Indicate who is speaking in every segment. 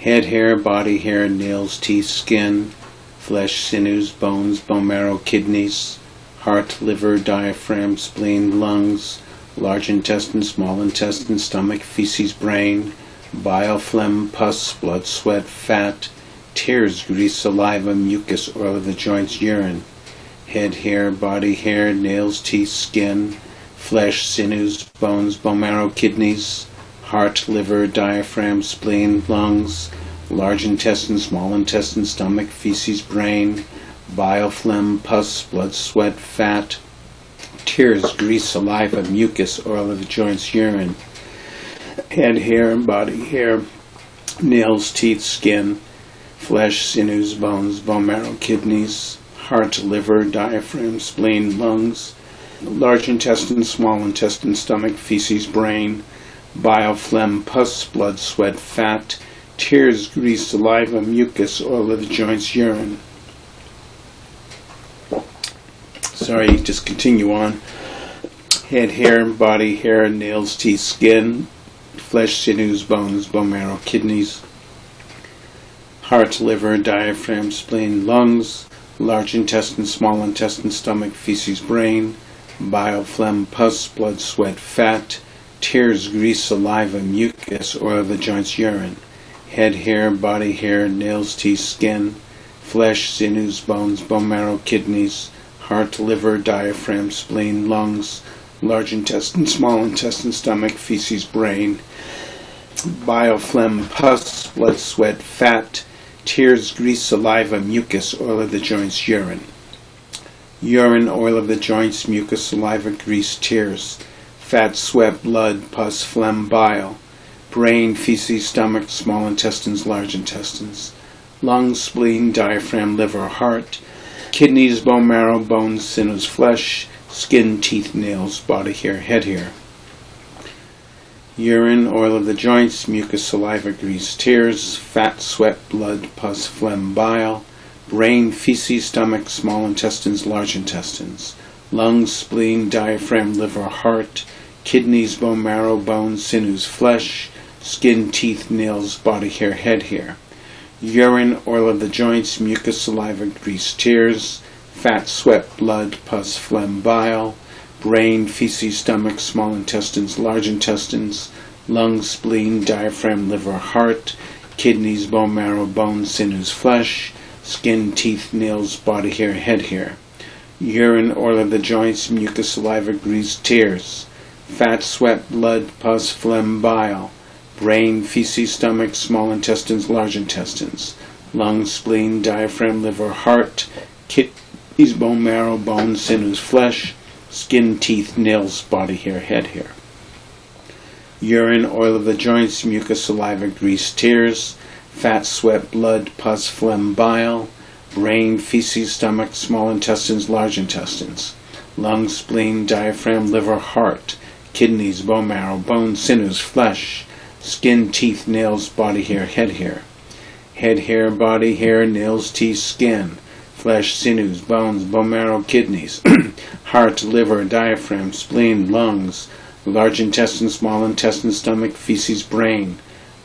Speaker 1: head, hair, body hair, nails, teeth, skin, flesh, sinews, bones, bone marrow, kidneys, heart, liver, diaphragm, spleen, lungs, large intestine, small intestine, stomach, feces, brain, bile, phlegm, pus, blood, sweat, fat, tears, grease, saliva, mucus, oil of the joints, urine, head, hair, body hair, nails, teeth, skin, flesh, sinews, bones, bone marrow, kidneys, heart, liver, diaphragm, spleen, lungs, large intestine, small intestine, stomach, feces, brain, bile, phlegm, pus, blood, sweat, fat, tears, grease, saliva, mucus, oil of the joints, urine, head, hair, body hair, nails, teeth, skin, flesh, sinews, bones, bone marrow, kidneys, heart, liver, diaphragm, spleen, lungs, large intestine, small intestine, stomach, feces, brain, bile, phlegm, pus, blood, sweat, fat, tears, grease, saliva, mucus, oil of the joints, urine. Sorry, just continue on. Head, hair, body, hair, nails, teeth, skin, flesh, sinews, bones, bone marrow, kidneys, heart, liver, diaphragm, spleen, lungs, large intestine, small intestine, stomach, feces, brain, bile, phlegm, pus, blood, sweat, fat, tears, grease, saliva, mucus, oil of the joints, urine, head, hair, body hair, nails, teeth, skin, flesh, sinews, bones, bone marrow, kidneys, heart, liver, diaphragm, spleen, lungs, large intestine, small intestine, stomach, feces, brain, bile, phlegm, pus, blood, sweat, fat, tears, grease, saliva, mucus, oil of the joints, urine. Urine, oil of the joints, mucus, saliva, grease, tears, fat, sweat, blood, pus, phlegm, bile, brain, feces, stomach, small intestines, large intestines, lungs, spleen, diaphragm, liver, heart, kidneys, bone marrow, bones, sinews, flesh, skin, teeth, nails, body hair, head hair. Urine, oil of the joints, mucus, saliva, grease, tears, fat, sweat, blood, pus, phlegm, bile, brain, feces, stomach, small intestines, large intestines, lungs, spleen, diaphragm, liver, heart, kidneys, bone marrow, bones, sinews, flesh, skin, teeth, nails, body hair, head hair. Urine, oil of the joints, mucus, saliva, grease, tears, fat, sweat, blood, pus, phlegm, bile, brain, feces, stomach, small intestines, large intestines, lungs, spleen, diaphragm, liver, heart, kidneys, bone marrow, bones, sinews, flesh, skin, teeth, nails, body hair, head hair. Urine, oil of the joints, mucus, saliva, grease, tears, fat, sweat, blood, pus, phlegm, bile, brain, feces, stomach, small intestines, large intestines, lungs, spleen, diaphragm, liver, heart, kidneys, bone marrow, bones, sinews, flesh, skin, teeth, nails, body hair, head hair. Urine, oil of the joints, mucus, saliva, grease, tears, fat, sweat, blood, pus, phlegm, bile, brain, feces, stomach, small intestines, large intestines, lungs, spleen, diaphragm, liver, heart, kidneys, bone marrow, bones, sinews, flesh, skin, teeth, nails, body hair, head hair. Head hair, body hair, nails, teeth, skin, flesh, sinews, bones, bone marrow, kidneys, heart, liver, diaphragm, spleen, lungs, large intestine, small intestine, stomach, feces, brain,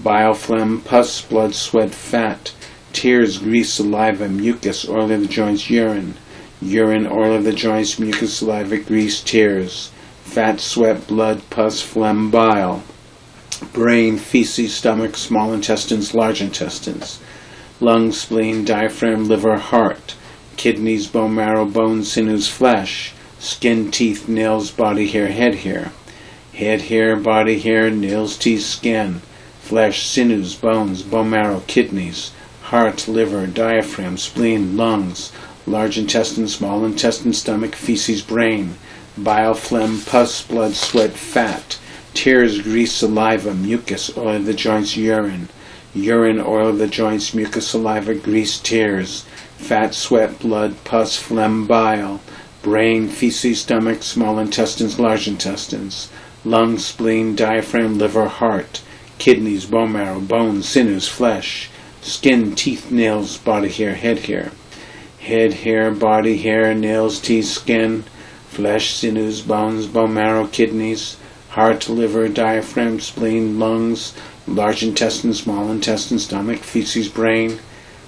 Speaker 1: bile, phlegm, pus, blood, sweat, fat, tears, grease, saliva, mucus, oil of the joints, urine, urine, oil of the joints, mucus, saliva, grease, tears, fat, sweat, blood, pus, phlegm, bile, brain, feces, stomach, small intestines, large intestines, lungs, spleen, diaphragm, liver, heart, kidneys, bone marrow, bones, sinews, flesh, skin, teeth, nails, body hair, head hair, head hair, body hair, nails, teeth, skin, flesh, sinews, bones, bone marrow, kidneys, heart, liver, diaphragm, spleen, lungs, large intestine, small intestine, stomach, feces, brain, bile, phlegm, pus, blood, sweat, fat, tears, grease, saliva, mucus, oil of the joints, urine, urine, oil of the joints, mucus, saliva, grease, tears, fat, sweat, blood, pus, phlegm, bile, brain, feces, stomach, small intestines, large intestines, lungs, spleen, diaphragm, liver, heart, kidneys, bone marrow, bones, sinews, flesh, skin, teeth, nails, body hair, head hair, head hair, body hair, nails, teeth, skin, flesh, sinews, bones, bone marrow, kidneys, heart, liver, diaphragm, spleen, lungs, large intestine, small intestine, stomach, feces, brain,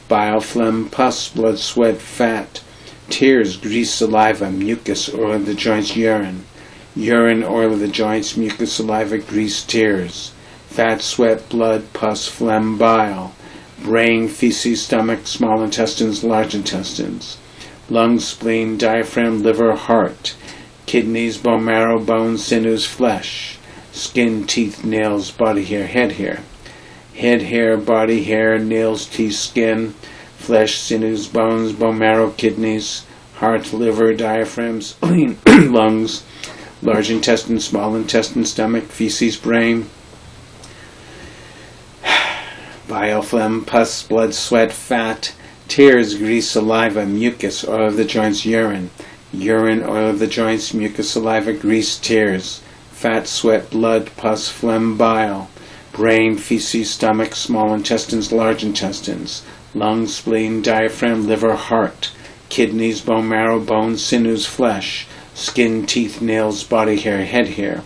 Speaker 1: bile, phlegm, pus, blood, sweat, fat, tears, grease, saliva, mucus, oil of the joints, urine, urine, oil of the joints, mucus, saliva, grease, tears, fat, sweat, blood, pus, phlegm, bile, brain, feces, stomach, small intestines, large intestines, lungs, spleen, diaphragm, liver, heart, kidneys, bone marrow, bones, sinews, flesh, skin, teeth, nails, body hair, head hair, head hair, body hair, nails, teeth, skin, flesh, sinews, bones, bone marrow, kidneys, heart, liver, diaphragm, spleen, lungs, large intestine, small intestine, stomach, feces, brain, bile, phlegm, pus, blood, sweat, fat, tears, grease, saliva, mucus, oil of the joints, urine, urine, oil of the joints, mucus, saliva, grease, tears, fat, sweat, blood, pus, phlegm, bile, brain, feces, stomach, small intestines, large intestines, lungs, spleen, diaphragm, liver, heart, kidneys, bone marrow, bones, sinews, flesh, skin, teeth, nails, body hair, head hair,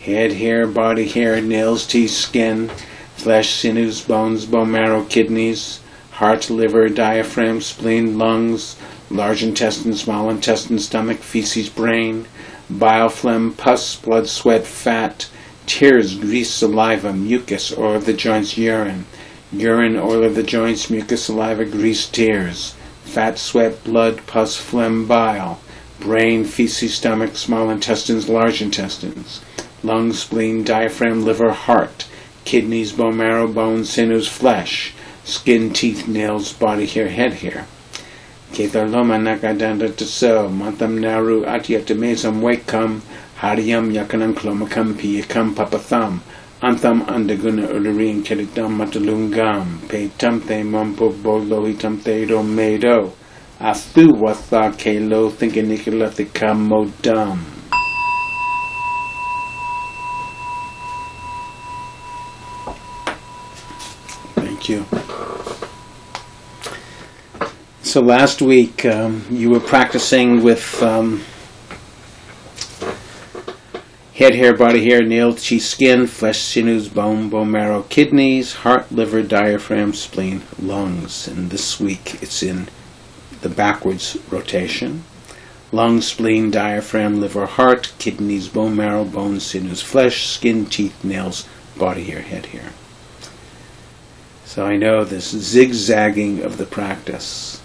Speaker 1: head hair, body hair, nails, teeth, skin, flesh, sinews, bones, bone marrow, kidneys, heart, liver, diaphragm, spleen, lungs, large intestine, small intestine, stomach, feces, brain, bile, phlegm, pus, blood, sweat, fat, tears, grease, saliva, mucus, oil of the joints, urine, urine, oil of the joints, mucus, saliva, grease, tears, fat, sweat, blood, pus, phlegm, bile, brain, feces, stomach, small intestines, large intestines, lungs, spleen, diaphragm, liver, heart, kidneys, bone marrow, bones, sinews, flesh, skin, teeth, nails, body hair, head hair. Ketaloma nakadanda taso, mantam naru atyatamesam wakam, hariyam yakanam klomakam piyakam papatham, antam andaguna ulurin kedikdam matalungam, pe tamte mampo bolo itamte do medo, athu watha kelo thinkanikalathikam modam. Thank you. So last week um, you were practicing with um, head, hair, body hair, nail, cheek, skin, flesh, sinews, bone, bone marrow, kidneys, heart, liver, diaphragm, spleen, lungs. And this week it's in the backwards rotation. Lungs, spleen, diaphragm, liver, heart, kidneys, bone marrow, bones, sinews, flesh, skin, teeth, nails, body hair, head hair. So I know this zigzagging of the practice.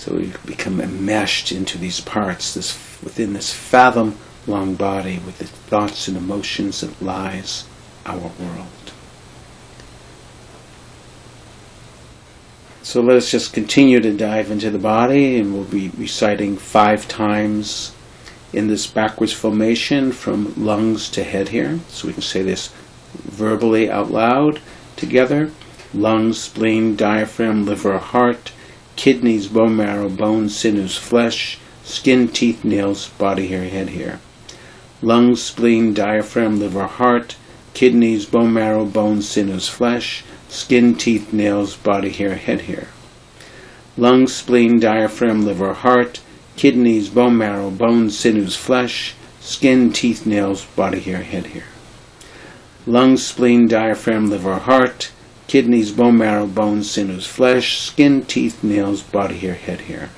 Speaker 1: So we become enmeshed into these parts, this within this fathom long body with the thoughts and emotions that lies our world. So let us just continue to dive into the body, and we'll be reciting five times in this backwards formation from lungs to head here. So we can say this verbally out loud together lungs, spleen, diaphragm, liver, heart, kidneys, bone marrow, bones, sinews, flesh, skin, teeth, nails, body hair, head hair. Lungs, spleen, diaphragm, liver, heart, kidneys, bone marrow, bones, sinews, flesh, skin, teeth, nails, body hair, head hair. Lungs, spleen, diaphragm, liver, heart, kidneys, bone marrow, bones, sinews, flesh, skin, teeth, nails, body hair, head hair. Lungs, spleen, diaphragm, liver, heart, kidneys, bone marrow, bones, sinews, flesh, skin, teeth, nails, body hair, head hair.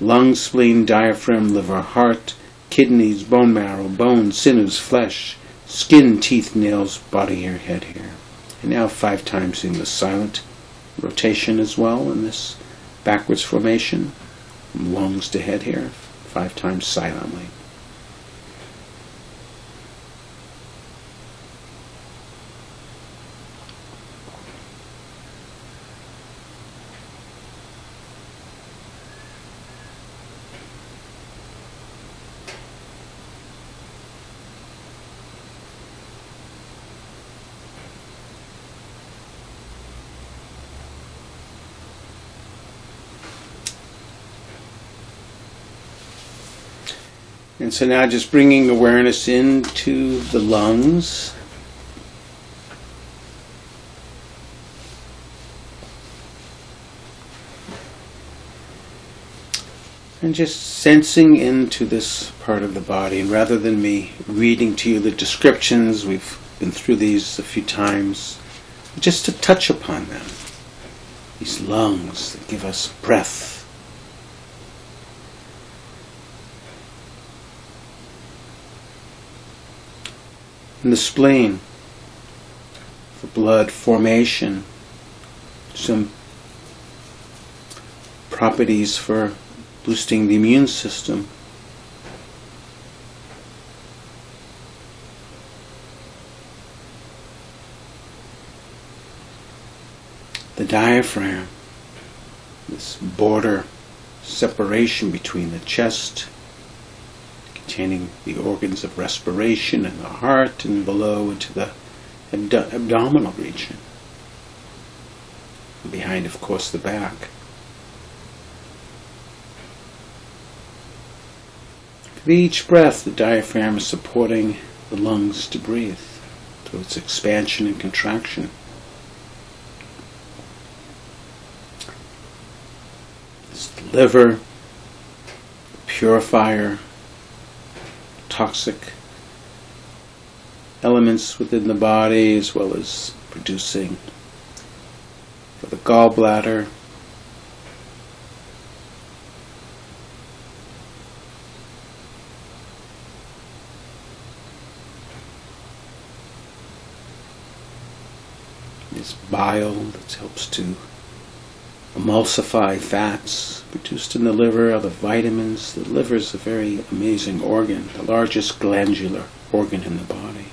Speaker 1: Lungs, spleen, diaphragm, liver, heart, kidneys, bone marrow, bones, sinews, flesh, skin, teeth, nails, body hair, head hair. And now five times in the silent rotation as well in this backwards formation, lungs to head hair, five times silently. So now just bringing awareness into the lungs. And just sensing into this part of the body. And rather than me reading to you the descriptions, we've been through these a few times, just to touch upon them. These lungs that give us breath. And the spleen for blood formation, some properties for boosting the immune system. The diaphragm, this border separation between the chest, containing the organs of respiration and the heart, and below into the abdo- abdominal region. Behind, of course, the back. With each breath, the diaphragm is supporting the lungs to breathe, through its expansion and contraction. It's the liver, purifier, toxic elements within the body, as well as producing for the gallbladder. This bile that helps to emulsify fats produced in the liver, other vitamins. The liver is a very amazing organ, the largest glandular organ in the body.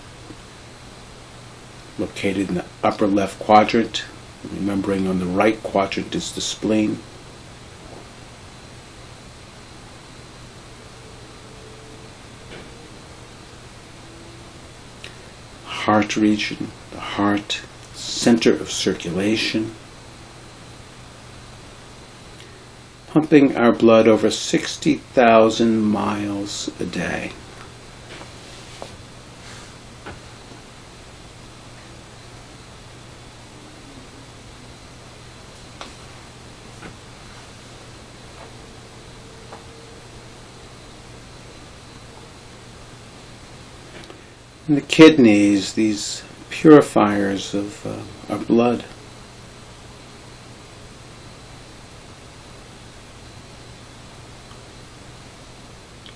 Speaker 1: Located in the upper left quadrant, remembering on the right quadrant is the spleen. Heart region, the heart, center of circulation. Pumping our blood over 60,000 miles a day. And the kidneys, these purifiers of uh, our blood.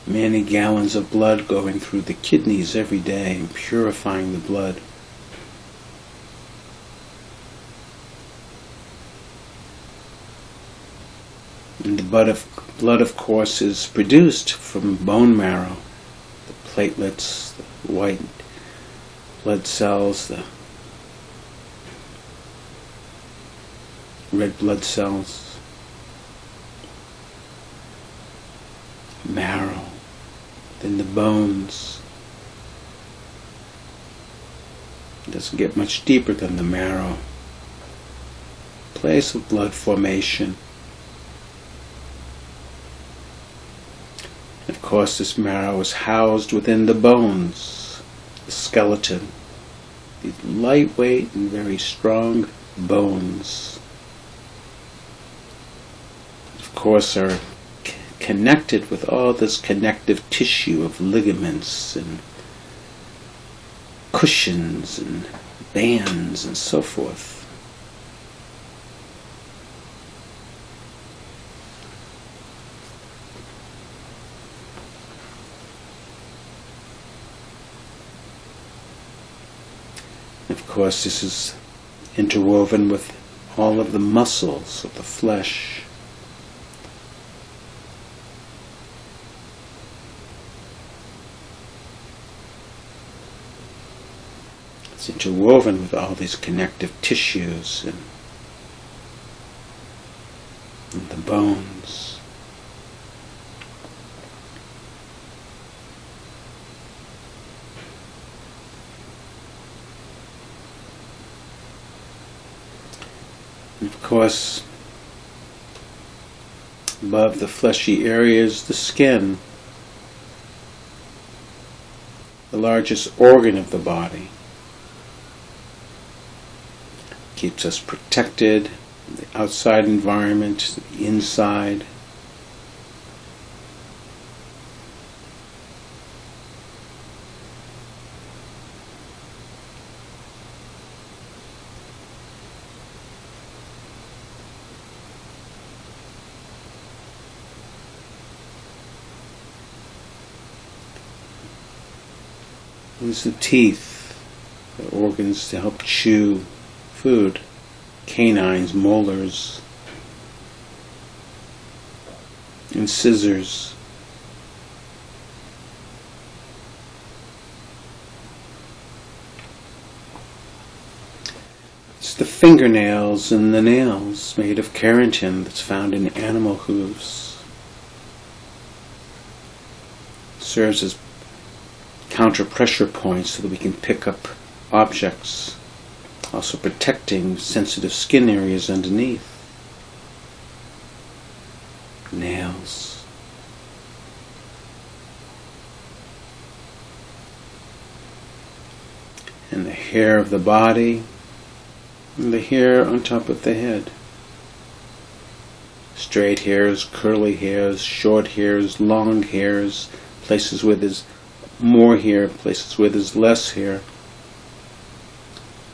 Speaker 1: Many gallons of blood going through the kidneys every day and purifying the blood. And the blood of, blood, of course, is produced from bone marrow, the platelets, the white blood cells, the red blood cells, marrow bones. It doesn't get much deeper than the marrow. Place of blood formation. Of course, this marrow is housed within the bones, the skeleton. These lightweight and very strong bones. Of course, are connected with all this connective tissue of ligaments and cushions and bands and so forth. Of course, this is interwoven with all of the muscles of the flesh It's interwoven with all these connective tissues and, and the bones. And of course, above the fleshy areas, the skin, the largest organ of the body keeps us protected, the outside environment, the inside. Use the teeth, the organs to help chew food, canines, molars, and incisors. It's the fingernails and the nails made of keratin that's found in animal hooves. Serves as counter pressure points so that we can pick up objects, also protecting sensitive skin areas underneath. Nails. And the hair of the body, and the hair on top of the head. Straight hairs, curly hairs, short hairs, long hairs, places where there's more hair, places where there's less hair.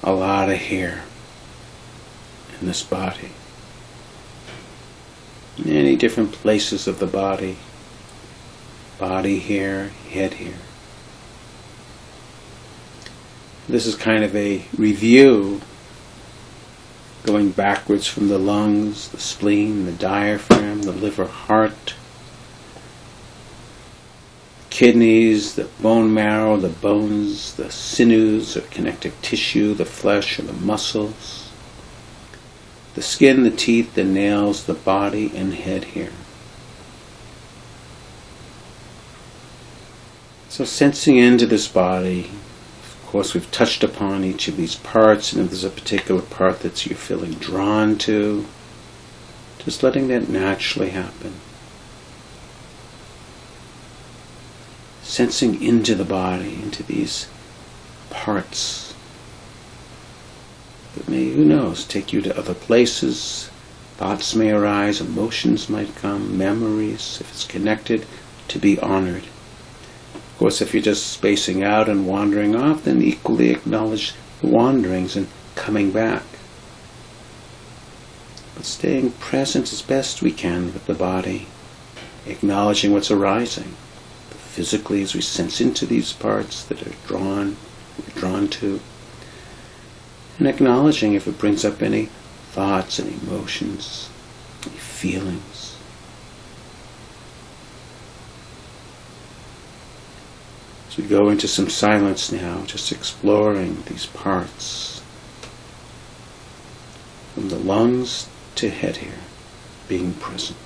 Speaker 1: A lot of hair in this body. Many different places of the body. Body hair, head hair. This is kind of a review going backwards from the lungs, the spleen, the diaphragm, the liver, heart, kidneys, the bone marrow, the bones, the sinews or connective tissue, the flesh or the muscles, the skin, the teeth, the nails, the body, and head here. So sensing into this body, of course we've touched upon each of these parts, and if there's a particular part that you're feeling drawn to, just letting that naturally happen. Sensing into the body, into these parts that may, who knows, take you to other places. Thoughts may arise, emotions might come, memories, if it's connected, to be honored. Of course, if you're just spacing out and wandering off, then equally acknowledge the wanderings and coming back. But staying present as best we can with the body, acknowledging what's arising physically as we sense into these parts that are drawn, we're drawn to, and acknowledging if it brings up any thoughts and emotions, any feelings. As we go into some silence now, just exploring these parts from the lungs to head here, being present.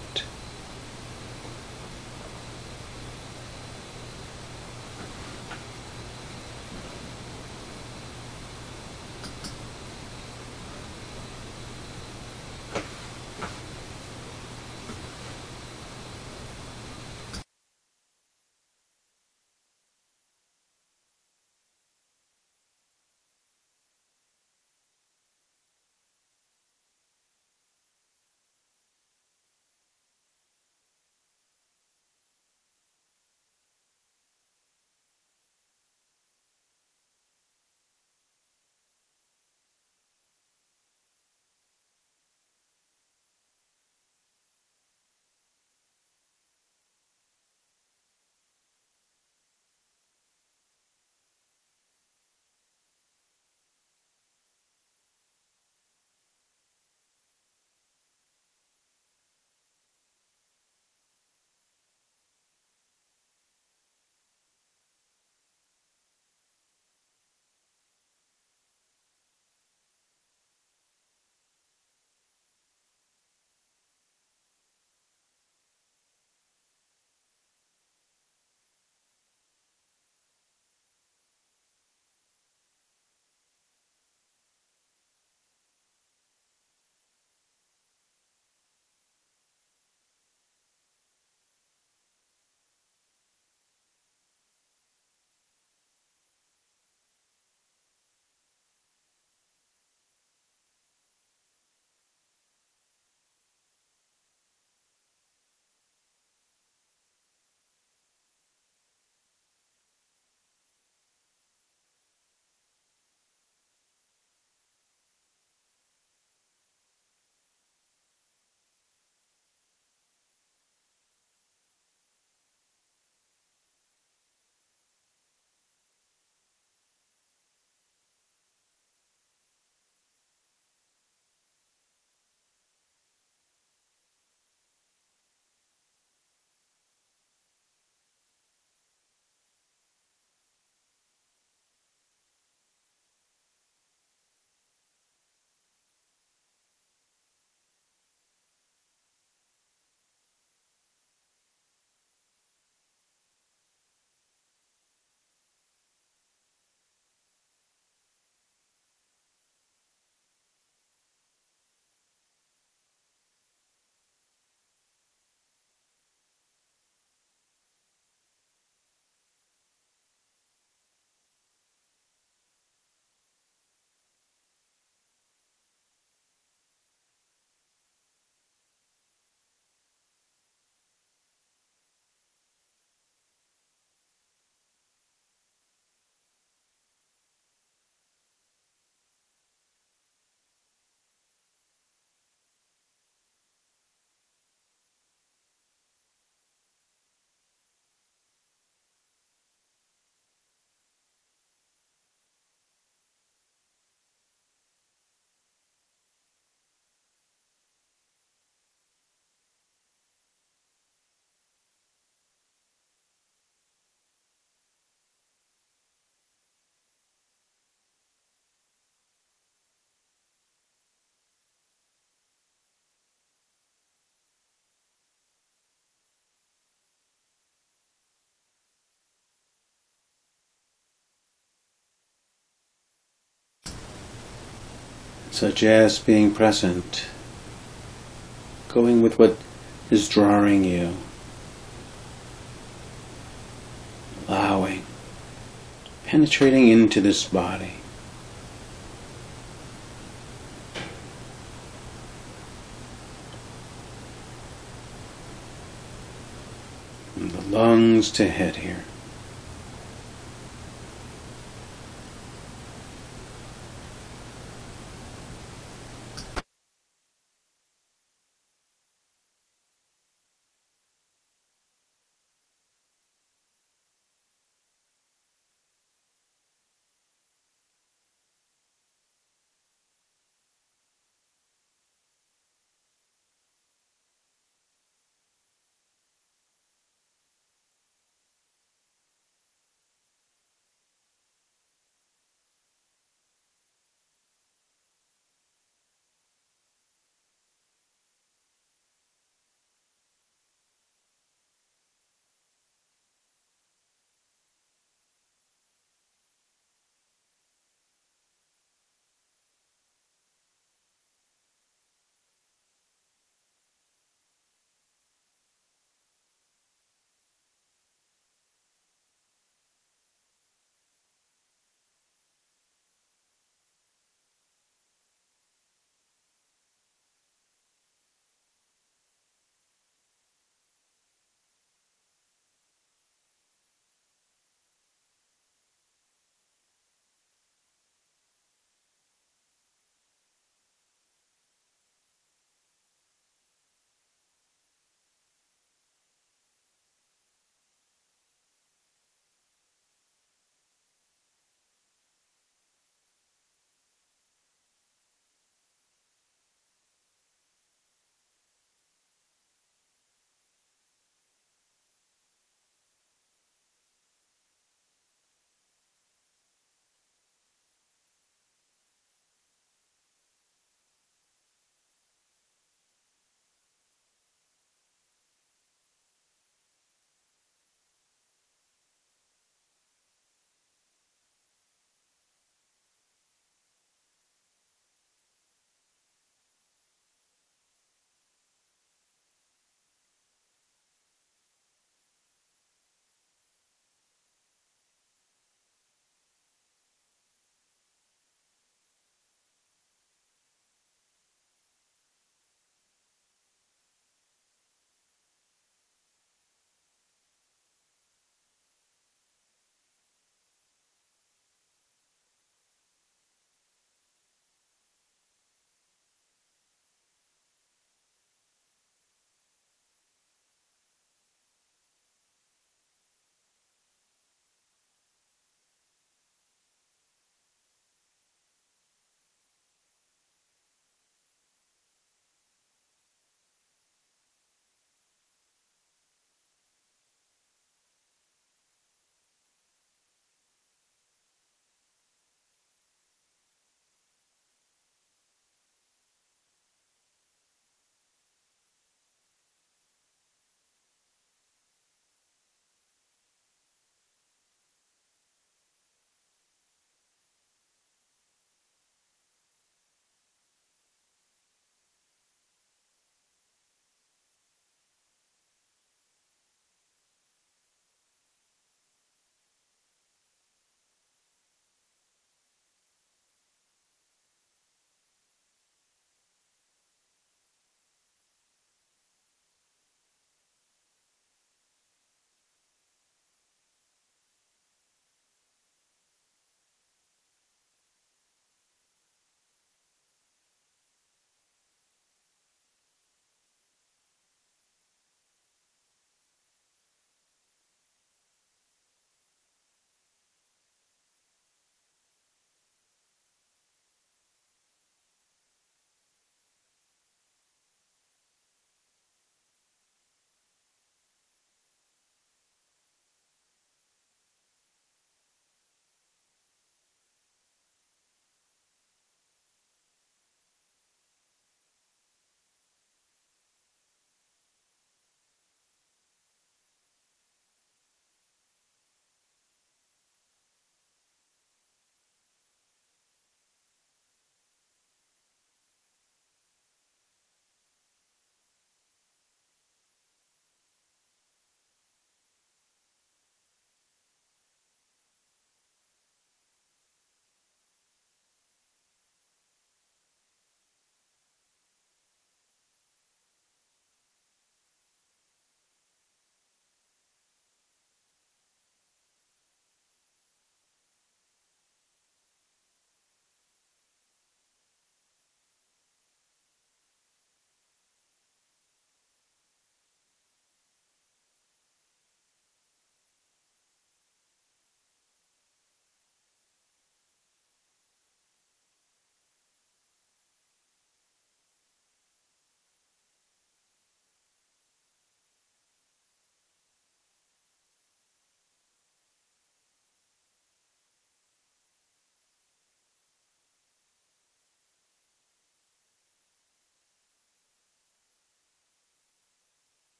Speaker 1: So just being present, going with what is drawing you, allowing, penetrating into this body. From the lungs to head here.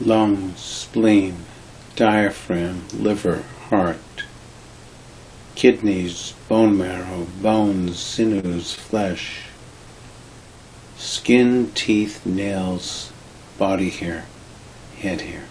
Speaker 1: Lungs, spleen, diaphragm, liver, heart, kidneys, bone marrow, bones, sinews, flesh, skin, teeth, nails, body hair, head hair.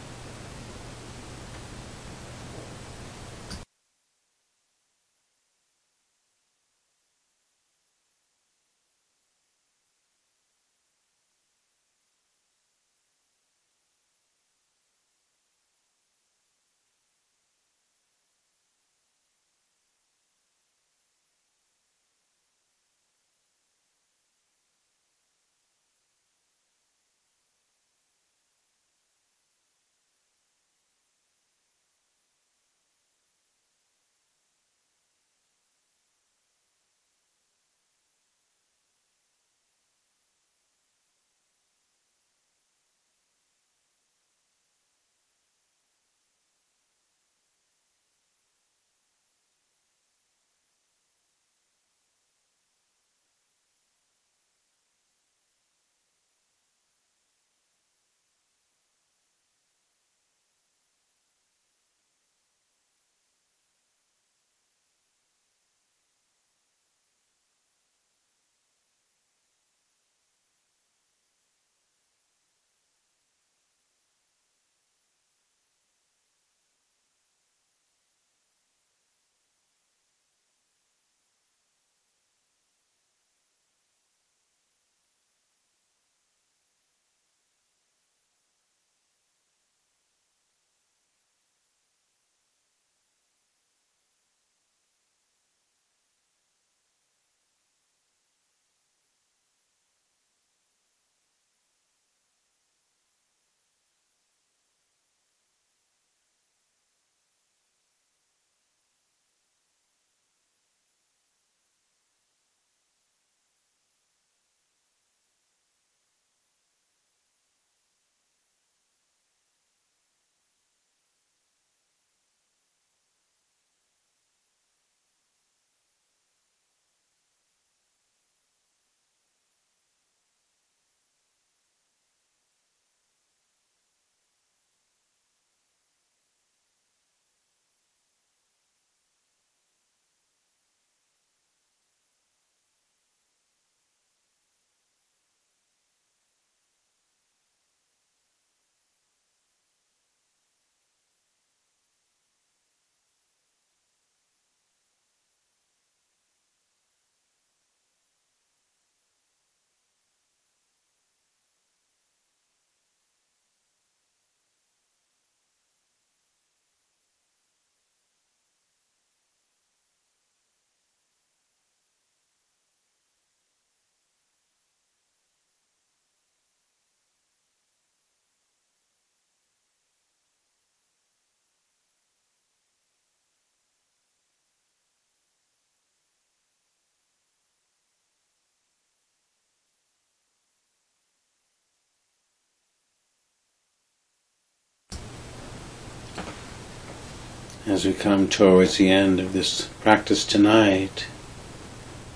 Speaker 1: As we come towards the end of this practice tonight,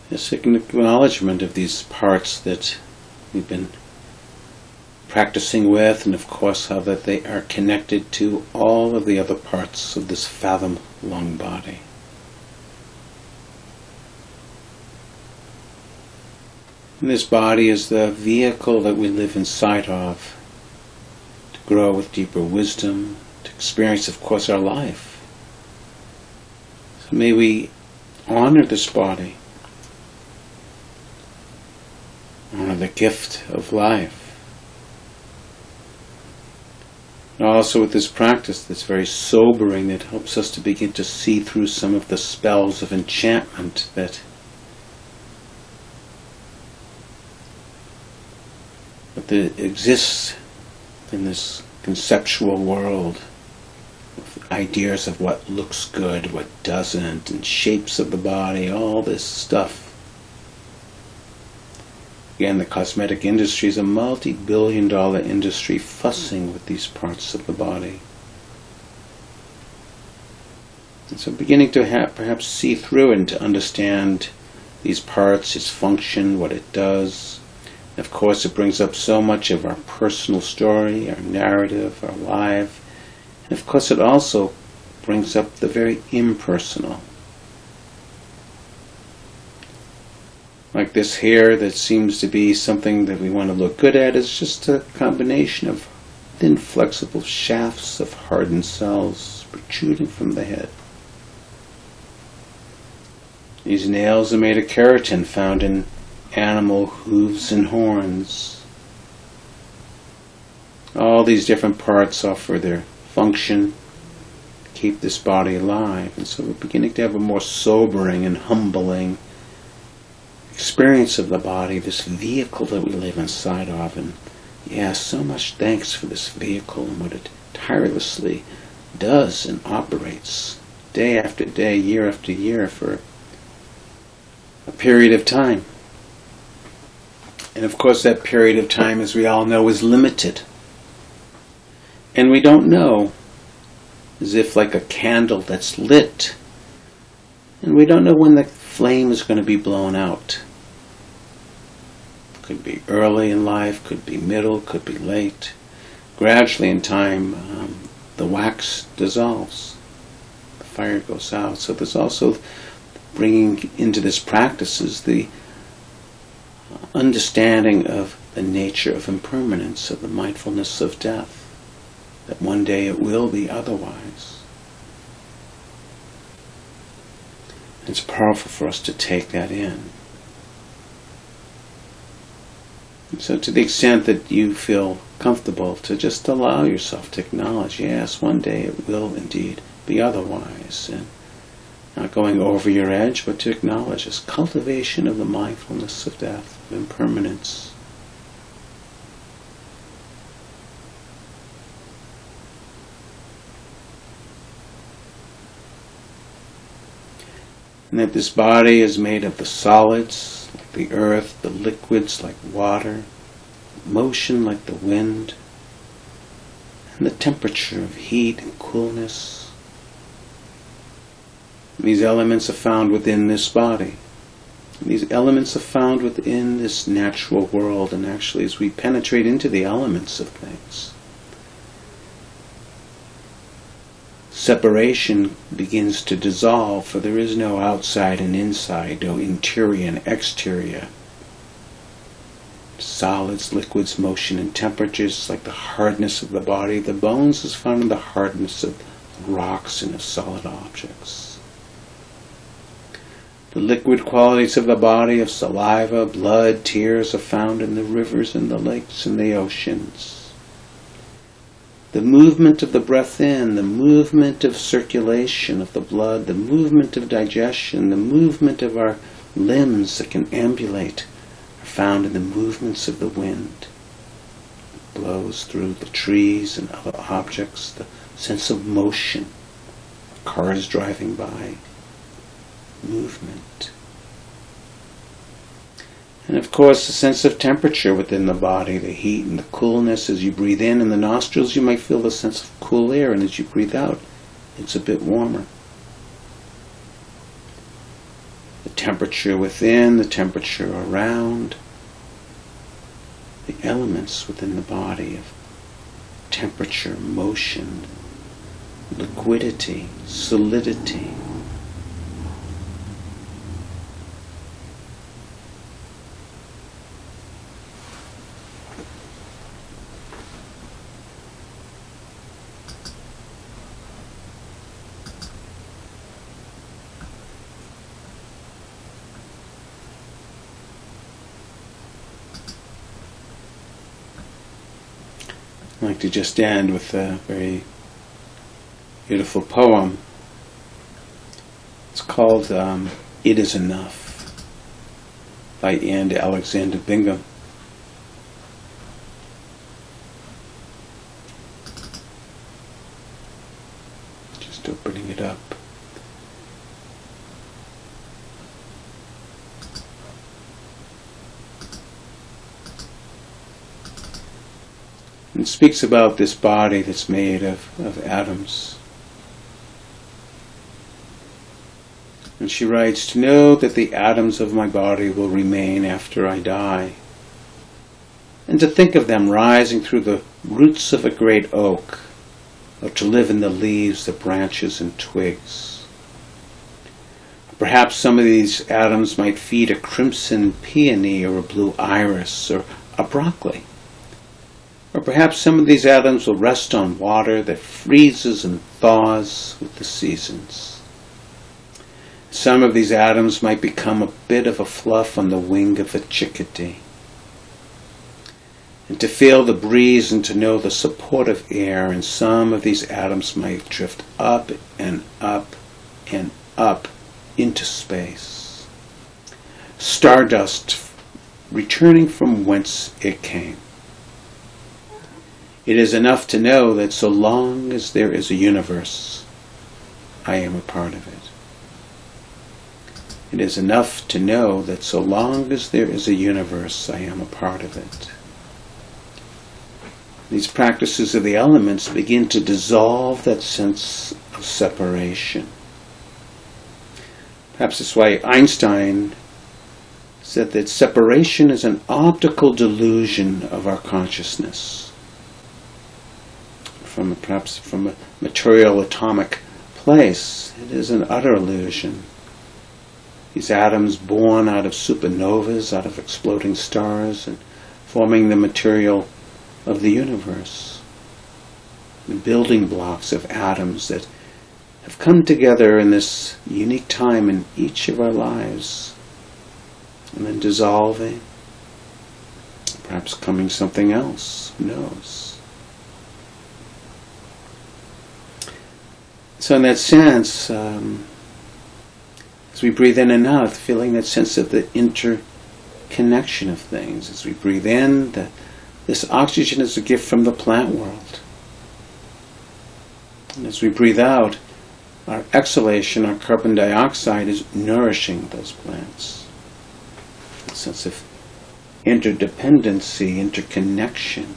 Speaker 1: a acknowledgement of these parts that we've been practicing with, and of course how that they are connected to all of the other parts of this fathom long body. And this body is the vehicle that we live inside of to grow with deeper wisdom, to experience, of course, our life. May we honor this body, honor the gift of life. And also with this practice that's very sobering that helps us to begin to see through some of the spells of enchantment that that exists in this conceptual world ideas of what looks good, what doesn't, and shapes of the body, all this stuff. Again, the cosmetic industry is a multi billion dollar industry fussing with these parts of the body. And so beginning to perhaps see through and to understand these parts, its function, what it does, Of course, it brings up so much of our personal story, our narrative, our life. And of course, it also brings up the very impersonal. Like this hair that seems to be something that we want to look good at is just a combination of thin, flexible shafts of hardened cells protruding from the head. These nails are made of keratin found in animal hooves and horns. All these different parts offer their function, keep this body alive. And so we're beginning to have a more sobering and humbling experience of the body, this vehicle that we live inside of. And yeah, so much thanks for this vehicle and what it tirelessly does and operates day after day, year after year for a period of time. And of course, that period of time, as we all know, is limited. And we don't know, as if like a candle that's lit, and we don't know when the flame is going to be blown out. Could be early in life, could be middle, could be late. Gradually in time, um, the wax dissolves, the fire goes out. So there's also bringing into this practice is the understanding of the nature of impermanence, of the mindfulness of death, that one day it will be otherwise. It's powerful for us to take that in. So, to the extent that you feel comfortable, to just allow yourself to acknowledge, yes, one day it will indeed be otherwise. And not going over your edge, but to acknowledge this cultivation of the mindfulness of death, of impermanence. And that this body is made of the solids, like the earth, the liquids, like water, motion, like the wind, and the temperature of heat and coolness these elements are found within this body. These elements are found within this natural world, and actually, as we penetrate into the elements of things, separation begins to dissolve, for there is no outside and inside, no interior and exterior. Solids, liquids, motion, and temperatures, like the hardness of the body. The bones is found in the hardness of rocks and of solid objects. The liquid qualities of the body, of saliva, blood, tears, are found in the rivers and the lakes and the oceans. The movement of the breath in, the movement of circulation of the blood, the movement of digestion, the movement of our limbs that can ambulate are found in the movements of the wind. It blows through the trees and other objects, the sense of motion, cars driving by movement. And of course, the sense of temperature within the body, the heat and the coolness. As you breathe in in the nostrils, you might feel the sense of cool air, and as you breathe out, it's a bit warmer. The temperature within, the temperature around, the elements within the body of temperature, motion, liquidity, solidity, I'd like to just end with a very beautiful poem. It's called um, It Is Enough by Anne Alexander Bingham. Just opening it up. And speaks about this body that's made of, of atoms. And she writes, To know that the atoms of my body will remain after I die. and to think of them rising through the roots of a great oak, or to live in the leaves, the branches, and twigs. Perhaps some of these atoms might feed a crimson peony or a blue iris or a broccoli. Or perhaps some of these atoms will rest on water that freezes and thaws with the seasons. Some of these atoms might become a bit of a fluff on the wing of a chickadee and to feel the breeze and to know the support of air, and some of these atoms might drift up and up and up into space. Stardust returning from whence it came. It is enough to know that so long as there is a universe, I am a part of it. It is enough to know that so long as there is a universe, I am a part of it these practices of the elements begin to dissolve that sense of separation. Perhaps that's why Einstein said that separation is an optical delusion of our consciousness. From perhaps from a material atomic place, it is an utter illusion. These atoms born out of supernovas, out of exploding stars, and forming the material of the universe, the building blocks of atoms that have come together in this unique time in each of our lives, and then dissolving, perhaps coming something else, who knows. So, in that sense, um, as we breathe in and out, feeling that sense of the interconnection of things, as we breathe in, the this oxygen is a gift from the plant world. And as we breathe out, our exhalation, our carbon dioxide, is nourishing those plants. A sense of interdependency, interconnection.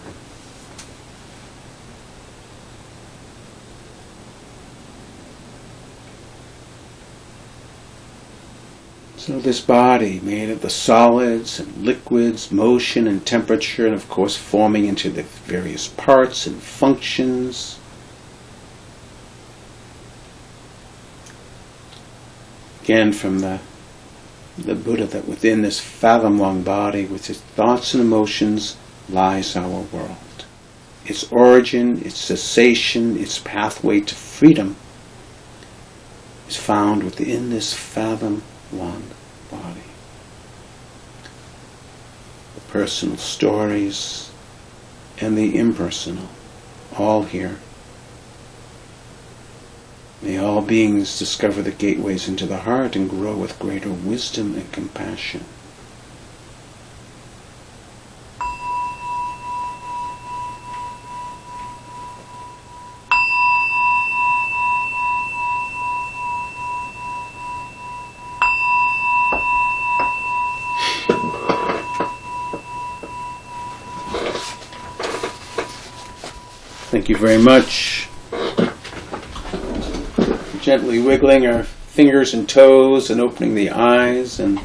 Speaker 1: So this body made of the solids and liquids, motion and temperature, and of course forming into the various parts and functions. Again, from the the Buddha, that within this fathom-long body, with its thoughts and emotions, lies our world. Its origin, its cessation, its pathway to freedom is found within this fathom-long body. The personal stories and the impersonal, all here. May all beings discover the gateways into the heart and grow with greater wisdom and compassion. Very much. Gently wiggling our fingers and toes and opening the eyes and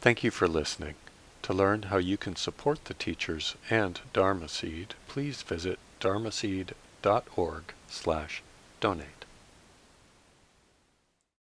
Speaker 2: Thank you for listening. To learn how you can support the teachers and Dharma Seed, please visit dharmaseed.org slash donate.